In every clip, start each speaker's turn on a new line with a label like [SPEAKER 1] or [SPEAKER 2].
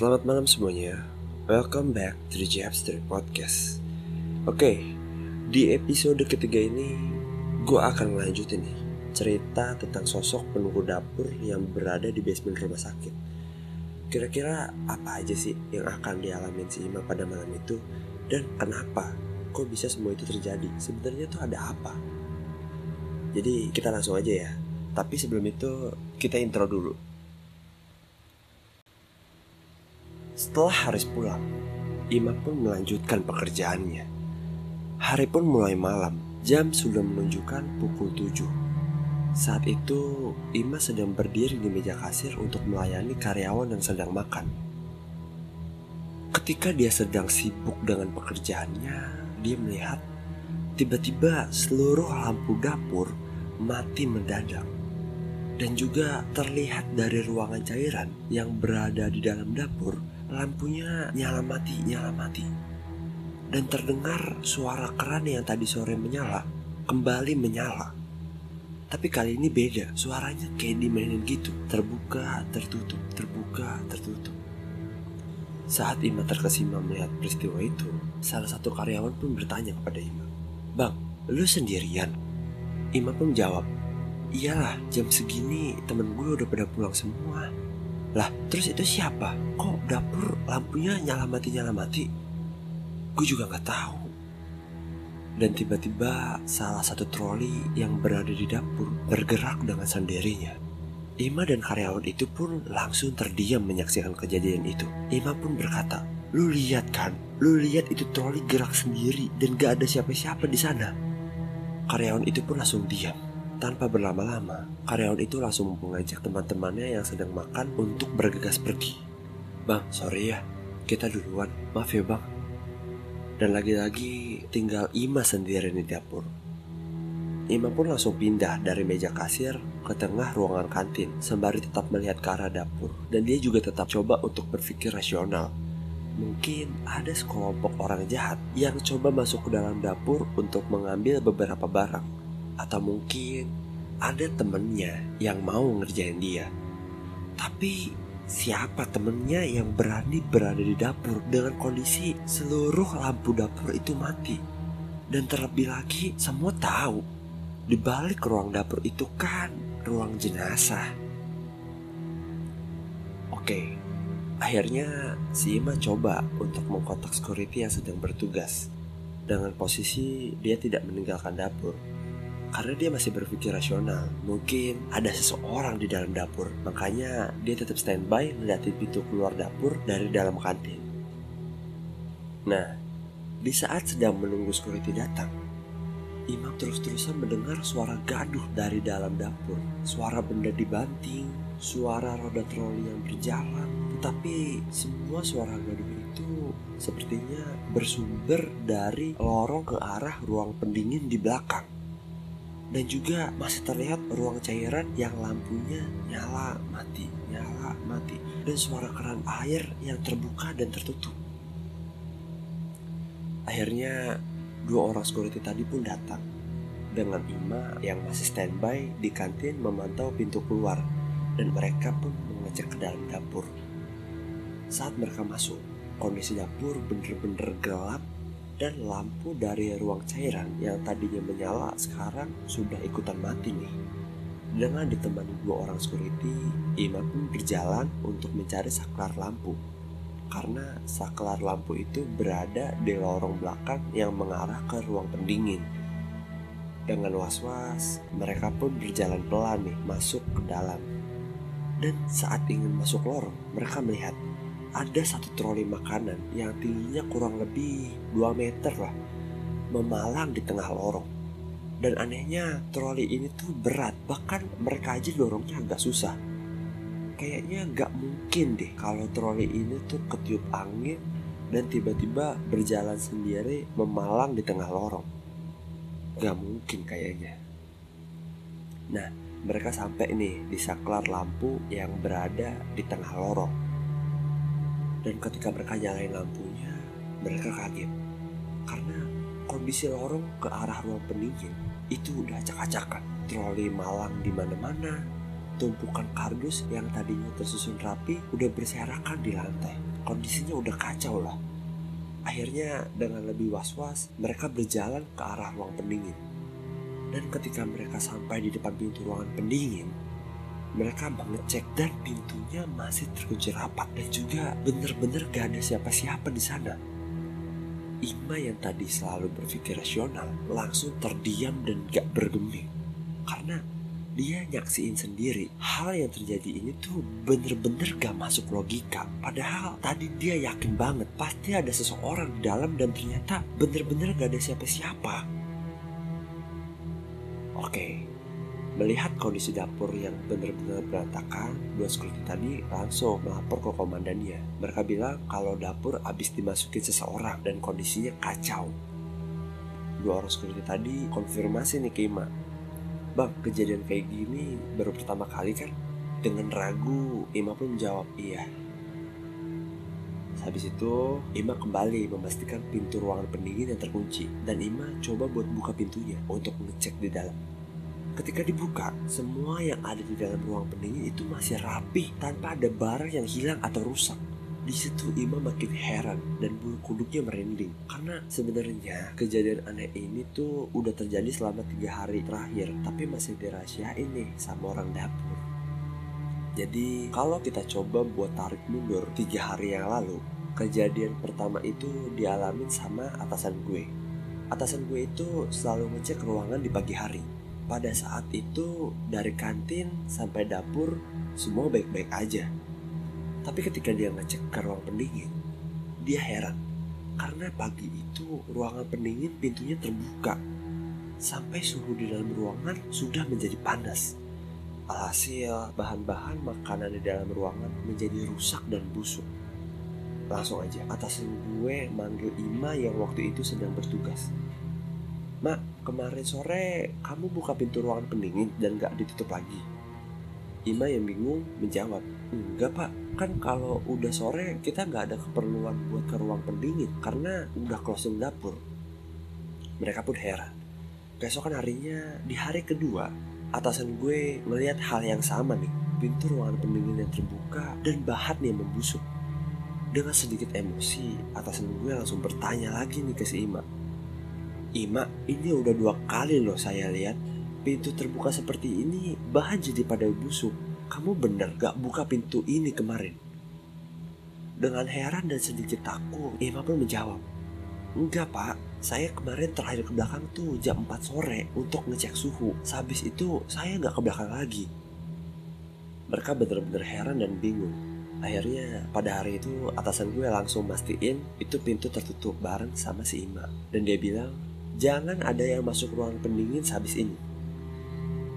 [SPEAKER 1] Selamat malam semuanya. Welcome back to the Japster Podcast. Oke, di episode ketiga ini gue akan melanjutin nih cerita tentang sosok penunggu dapur yang berada di basement rumah sakit. Kira-kira apa aja sih yang akan dialami si Ima pada malam itu dan kenapa kok bisa semua itu terjadi? Sebenarnya tuh ada apa? Jadi kita langsung aja ya. Tapi sebelum itu kita intro dulu. Setelah Haris pulang, Ima pun melanjutkan pekerjaannya. Hari pun mulai malam, jam sudah menunjukkan pukul 7. Saat itu, Ima sedang berdiri di meja kasir untuk melayani karyawan yang sedang makan. Ketika dia sedang sibuk dengan pekerjaannya, dia melihat tiba-tiba seluruh lampu dapur mati mendadak. Dan juga terlihat dari ruangan cairan yang berada di dalam dapur, lampunya nyala mati, nyala mati. Dan terdengar suara keran yang tadi sore menyala, kembali menyala. Tapi kali ini beda, suaranya kayak dimainin gitu, terbuka, tertutup, terbuka, tertutup. Saat Ima terkesima melihat peristiwa itu, salah satu karyawan pun bertanya kepada Ima, Bang, lu sendirian? Ima pun jawab, Iyalah, jam segini temen gue udah pada pulang semua. Lah, terus itu siapa? Kok dapur lampunya nyala mati nyala mati? Gue juga nggak tahu. Dan tiba-tiba salah satu troli yang berada di dapur bergerak dengan sendirinya. Ima dan karyawan itu pun langsung terdiam menyaksikan kejadian itu. Ima pun berkata, "Lu lihat kan? Lu lihat itu troli gerak sendiri dan gak ada siapa-siapa di sana." Karyawan itu pun langsung diam. Tanpa berlama-lama, karyawan itu langsung mengajak teman-temannya yang sedang makan untuk bergegas pergi. Bang, sorry ya, kita duluan. Maaf ya bang. Dan lagi-lagi tinggal Ima sendiri di dapur. Ima pun langsung pindah dari meja kasir ke tengah ruangan kantin sembari tetap melihat ke arah dapur. Dan dia juga tetap coba untuk berpikir rasional. Mungkin ada sekelompok orang jahat yang coba masuk ke dalam dapur untuk mengambil beberapa barang atau mungkin ada temennya yang mau ngerjain dia. Tapi siapa temennya yang berani berada di dapur dengan kondisi seluruh lampu dapur itu mati? Dan terlebih lagi semua tahu di balik ruang dapur itu kan ruang jenazah. Oke, akhirnya si Ima coba untuk mengkontak security yang sedang bertugas. Dengan posisi dia tidak meninggalkan dapur, karena dia masih berpikir rasional. Mungkin ada seseorang di dalam dapur, makanya dia tetap standby melihat pintu keluar dapur dari dalam kantin. Nah, di saat sedang menunggu security datang, Imam terus-terusan mendengar suara gaduh dari dalam dapur. Suara benda dibanting, suara roda troli yang berjalan. Tetapi semua suara gaduh itu sepertinya bersumber dari lorong ke arah ruang pendingin di belakang dan juga masih terlihat ruang cairan yang lampunya nyala mati nyala mati. Dan suara keran air yang terbuka dan tertutup. Akhirnya dua orang security tadi pun datang. Dengan Ima yang masih standby di kantin memantau pintu keluar. Dan mereka pun mengecek ke dalam dapur. Saat mereka masuk kondisi dapur bener-bener gelap dan lampu dari ruang cairan yang tadinya menyala sekarang sudah ikutan mati nih. Dengan ditemani dua orang security, Ima pun berjalan untuk mencari saklar lampu. Karena saklar lampu itu berada di lorong belakang yang mengarah ke ruang pendingin. Dengan was-was, mereka pun berjalan pelan nih masuk ke dalam. Dan saat ingin masuk lorong, mereka melihat ada satu troli makanan yang tingginya kurang lebih 2 meter lah memalang di tengah lorong. Dan anehnya troli ini tuh berat bahkan mereka aja dorongnya agak susah. Kayaknya gak mungkin deh kalau troli ini tuh ketiup angin dan tiba-tiba berjalan sendiri memalang di tengah lorong. Gak mungkin kayaknya. Nah mereka sampai nih di saklar lampu yang berada di tengah lorong dan ketika mereka nyalain lampunya, mereka kaget. Karena kondisi lorong ke arah ruang pendingin itu udah acak-acakan. Troli malang di mana-mana, tumpukan kardus yang tadinya tersusun rapi udah berserakan di lantai. Kondisinya udah kacau lah. Akhirnya dengan lebih was-was, mereka berjalan ke arah ruang pendingin. Dan ketika mereka sampai di depan pintu ruangan pendingin, mereka mengecek dan pintunya masih terkunci rapat dan juga bener-bener gak ada siapa-siapa di sana. Ima yang tadi selalu berpikir rasional langsung terdiam dan gak bergeming. Karena dia nyaksiin sendiri hal yang terjadi ini tuh bener-bener gak masuk logika. Padahal tadi dia yakin banget pasti ada seseorang di dalam dan ternyata bener-bener gak ada siapa-siapa. Oke melihat kondisi dapur yang bener-bener berantakan dua security tadi langsung melapor ke komandannya mereka bilang kalau dapur habis dimasukin seseorang dan kondisinya kacau dua orang security tadi konfirmasi nih ke Ima Bang, kejadian kayak gini baru pertama kali kan? Dengan ragu, Ima pun menjawab iya. Habis itu, Ima kembali memastikan pintu ruangan pendingin yang terkunci dan Ima coba buat buka pintunya untuk mengecek di dalam. Ketika dibuka, semua yang ada di dalam ruang pendingin itu masih rapi tanpa ada barang yang hilang atau rusak. Di situ Ima makin heran dan bulu kuduknya merinding karena sebenarnya kejadian aneh ini tuh udah terjadi selama tiga hari terakhir tapi masih dirahasiain nih sama orang dapur. Jadi kalau kita coba buat tarik mundur tiga hari yang lalu, kejadian pertama itu dialamin sama atasan gue. Atasan gue itu selalu ngecek ruangan di pagi hari. Pada saat itu dari kantin sampai dapur semua baik-baik aja tapi ketika dia ngecek ke ruang pendingin, dia heran karena pagi itu ruangan pendingin pintunya terbuka sampai suhu di dalam ruangan sudah menjadi panas. Alhasil, bahan-bahan makanan di dalam ruangan menjadi rusak dan busuk. Langsung aja, atasan gue manggil Ima yang waktu itu sedang bertugas. Mak, kemarin sore kamu buka pintu ruangan pendingin dan gak ditutup lagi. Ima yang bingung menjawab, enggak pak, kan kalau udah sore kita nggak ada keperluan buat ke ruang pendingin karena udah closing dapur. Mereka pun heran. Keesokan harinya, di hari kedua, atasan gue melihat hal yang sama nih. Pintu ruangan pendingin yang terbuka dan bahan yang membusuk. Dengan sedikit emosi, atasan gue langsung bertanya lagi nih ke si Ima. Ima, ini udah dua kali loh saya lihat pintu terbuka seperti ini bahan jadi pada busuk kamu bener gak buka pintu ini kemarin? Dengan heran dan sedikit takut, Ima pun menjawab, Enggak pak, saya kemarin terakhir ke belakang tuh jam 4 sore untuk ngecek suhu. Sehabis itu saya gak ke belakang lagi. Mereka bener-bener heran dan bingung. Akhirnya pada hari itu atasan gue langsung mastiin itu pintu tertutup bareng sama si Ima. Dan dia bilang, jangan ada yang masuk ruang pendingin sehabis ini.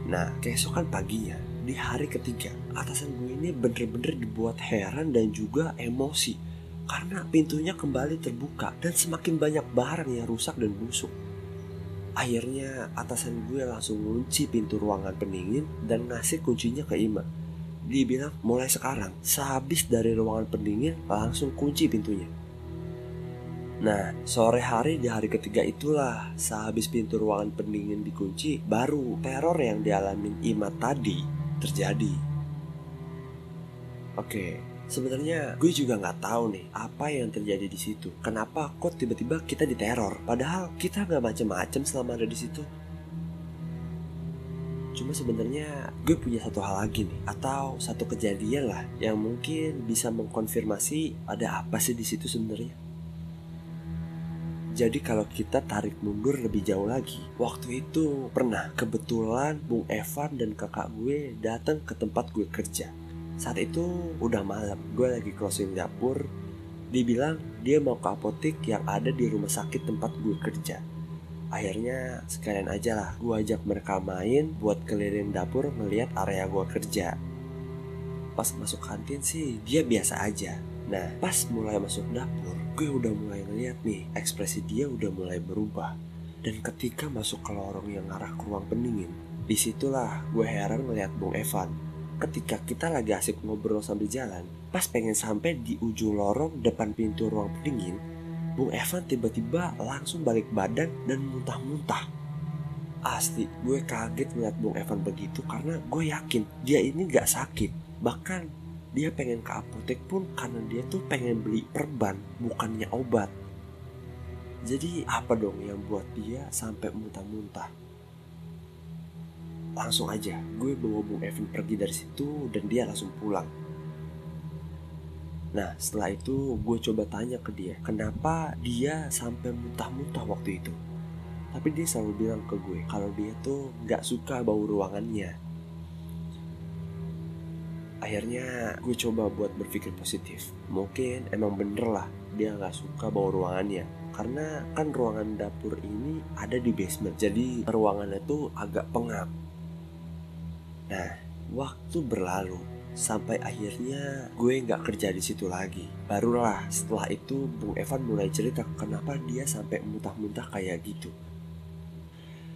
[SPEAKER 1] Nah, keesokan paginya, di hari ketiga atasan gue ini bener-bener dibuat heran dan juga emosi karena pintunya kembali terbuka dan semakin banyak barang yang rusak dan busuk. Akhirnya atasan gue langsung kunci pintu ruangan pendingin dan ngasih kuncinya ke Ima. Dia bilang mulai sekarang sehabis dari ruangan pendingin langsung kunci pintunya. Nah, sore hari di hari ketiga itulah sehabis pintu ruangan pendingin dikunci, baru teror yang dialamin Ima tadi terjadi. Oke, sebenarnya gue juga nggak tahu nih apa yang terjadi di situ. Kenapa kok tiba-tiba kita diteror? Padahal kita nggak macem-macem selama ada di situ. Cuma sebenarnya gue punya satu hal lagi nih atau satu kejadian lah yang mungkin bisa mengkonfirmasi ada apa sih di situ sebenarnya. Jadi kalau kita tarik mundur lebih jauh lagi, waktu itu pernah kebetulan Bung Evan dan kakak gue datang ke tempat gue kerja. Saat itu udah malam, gue lagi closing dapur. Dibilang dia mau ke apotik yang ada di rumah sakit tempat gue kerja. Akhirnya sekalian aja lah gue ajak mereka main buat keliling dapur melihat area gue kerja. Pas masuk kantin sih dia biasa aja. Nah pas mulai masuk dapur gue udah mulai ngeliat nih ekspresi dia udah mulai berubah. Dan ketika masuk ke lorong yang arah ke ruang pendingin di situlah gue heran ngeliat Bung Evan. Ketika kita lagi asik ngobrol sambil jalan pas pengen sampai di ujung lorong depan pintu ruang pendingin Bung Evan tiba-tiba langsung balik badan dan muntah-muntah. Asli, gue kaget melihat Bung Evan begitu karena gue yakin dia ini gak sakit. Bahkan dia pengen ke apotek pun karena dia tuh pengen beli perban, bukannya obat. Jadi apa dong yang buat dia sampai muntah-muntah? Langsung aja, gue bawa Bung Evan pergi dari situ dan dia langsung pulang. Nah setelah itu gue coba tanya ke dia Kenapa dia sampai muntah-muntah waktu itu tapi dia selalu bilang ke gue kalau dia tuh gak suka bau ruangannya. Akhirnya gue coba buat berpikir positif. Mungkin emang bener lah dia gak suka bau ruangannya. Karena kan ruangan dapur ini ada di basement. Jadi ruangannya tuh agak pengap. Nah, waktu berlalu sampai akhirnya gue nggak kerja di situ lagi. Barulah setelah itu Bung Evan mulai cerita kenapa dia sampai muntah-muntah kayak gitu.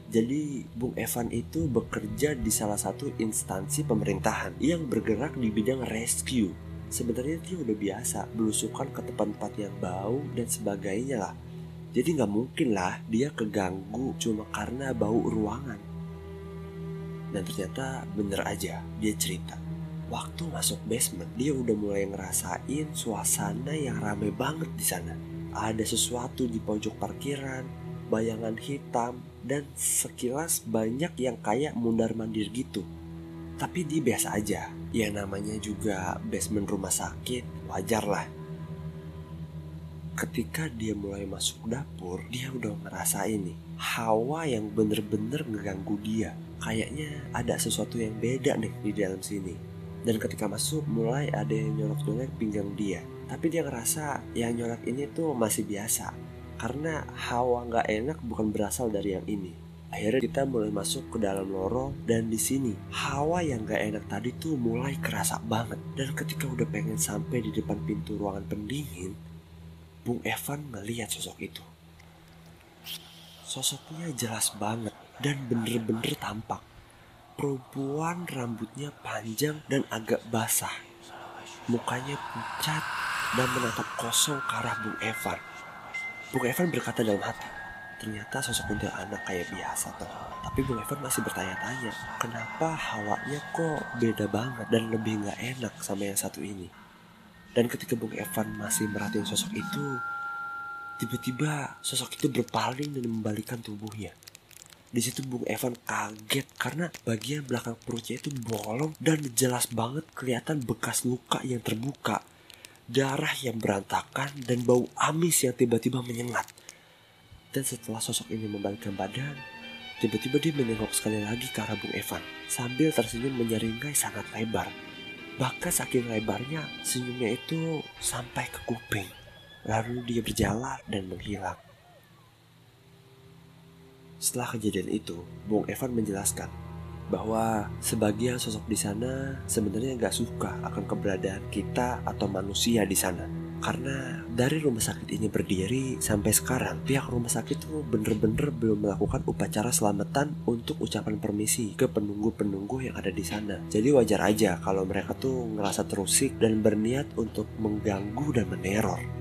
[SPEAKER 1] Jadi Bung Evan itu bekerja di salah satu instansi pemerintahan yang bergerak di bidang rescue. Sebenarnya dia udah biasa belusukan ke tempat-tempat yang bau dan sebagainya lah. Jadi nggak mungkin lah dia keganggu cuma karena bau ruangan. Dan ternyata bener aja dia cerita. Waktu masuk basement dia udah mulai ngerasain suasana yang rame banget di sana. Ada sesuatu di pojok parkiran, bayangan hitam, dan sekilas banyak yang kayak mundar mandir gitu. Tapi dia biasa aja, ya namanya juga basement rumah sakit, wajar lah. Ketika dia mulai masuk dapur, dia udah ngerasain nih hawa yang bener-bener ngeganggu dia. Kayaknya ada sesuatu yang beda nih di dalam sini. Dan ketika masuk mulai ada yang nyolok-nyolok pinggang dia. Tapi dia ngerasa yang nyolok ini tuh masih biasa karena hawa nggak enak bukan berasal dari yang ini. Akhirnya kita mulai masuk ke dalam lorong dan di sini hawa yang gak enak tadi tuh mulai kerasa banget. Dan ketika udah pengen sampai di depan pintu ruangan pendingin, Bung Evan melihat sosok itu. Sosoknya jelas banget dan bener-bener tampak. Perempuan rambutnya panjang dan agak basah. Mukanya pucat dan menatap kosong ke arah Bung Evan. Bung Evan berkata dalam hati, ternyata sosok anak kayak biasa toh. Tapi Bung Evan masih bertanya-tanya, kenapa hawanya kok beda banget dan lebih nggak enak sama yang satu ini. Dan ketika Bung Evan masih merhatiin sosok itu, tiba-tiba sosok itu berpaling dan membalikan tubuhnya. Di situ Bung Evan kaget karena bagian belakang perutnya itu bolong dan jelas banget kelihatan bekas luka yang terbuka darah yang berantakan, dan bau amis yang tiba-tiba menyengat. Dan setelah sosok ini membalikkan badan, tiba-tiba dia menengok sekali lagi ke arah Bung Evan sambil tersenyum menyeringai sangat lebar. Bahkan saking lebarnya, senyumnya itu sampai ke kuping. Lalu dia berjalan dan menghilang. Setelah kejadian itu, Bung Evan menjelaskan bahwa sebagian sosok di sana sebenarnya nggak suka akan keberadaan kita atau manusia di sana. Karena dari rumah sakit ini berdiri sampai sekarang pihak rumah sakit itu bener-bener belum melakukan upacara selamatan untuk ucapan permisi ke penunggu-penunggu yang ada di sana. Jadi wajar aja kalau mereka tuh ngerasa terusik dan berniat untuk mengganggu dan meneror.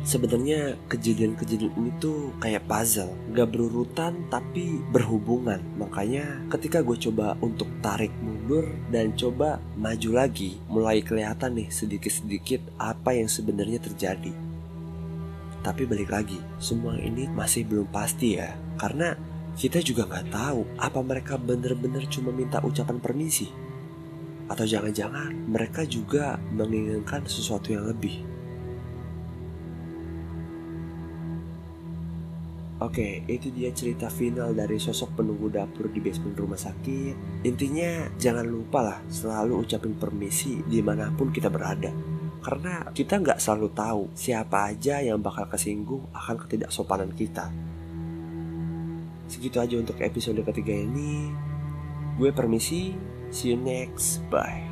[SPEAKER 1] Sebenarnya kejadian-kejadian ini tuh kayak puzzle, gak berurutan tapi berhubungan. Makanya ketika gue coba untuk tarik mundur dan coba maju lagi, mulai kelihatan nih sedikit-sedikit apa yang sebenarnya terjadi. Tapi balik lagi, semua ini masih belum pasti ya, karena kita juga nggak tahu apa mereka bener-bener cuma minta ucapan permisi, atau jangan-jangan mereka juga menginginkan sesuatu yang lebih. Oke, itu dia cerita final dari sosok penunggu dapur di basement rumah sakit. Intinya, jangan lupa lah selalu ucapin permisi di mana pun kita berada. Karena kita nggak selalu tahu siapa aja yang bakal kesinggung akan ketidaksopanan kita. Segitu aja untuk episode ketiga ini. Gue permisi, see you next, bye.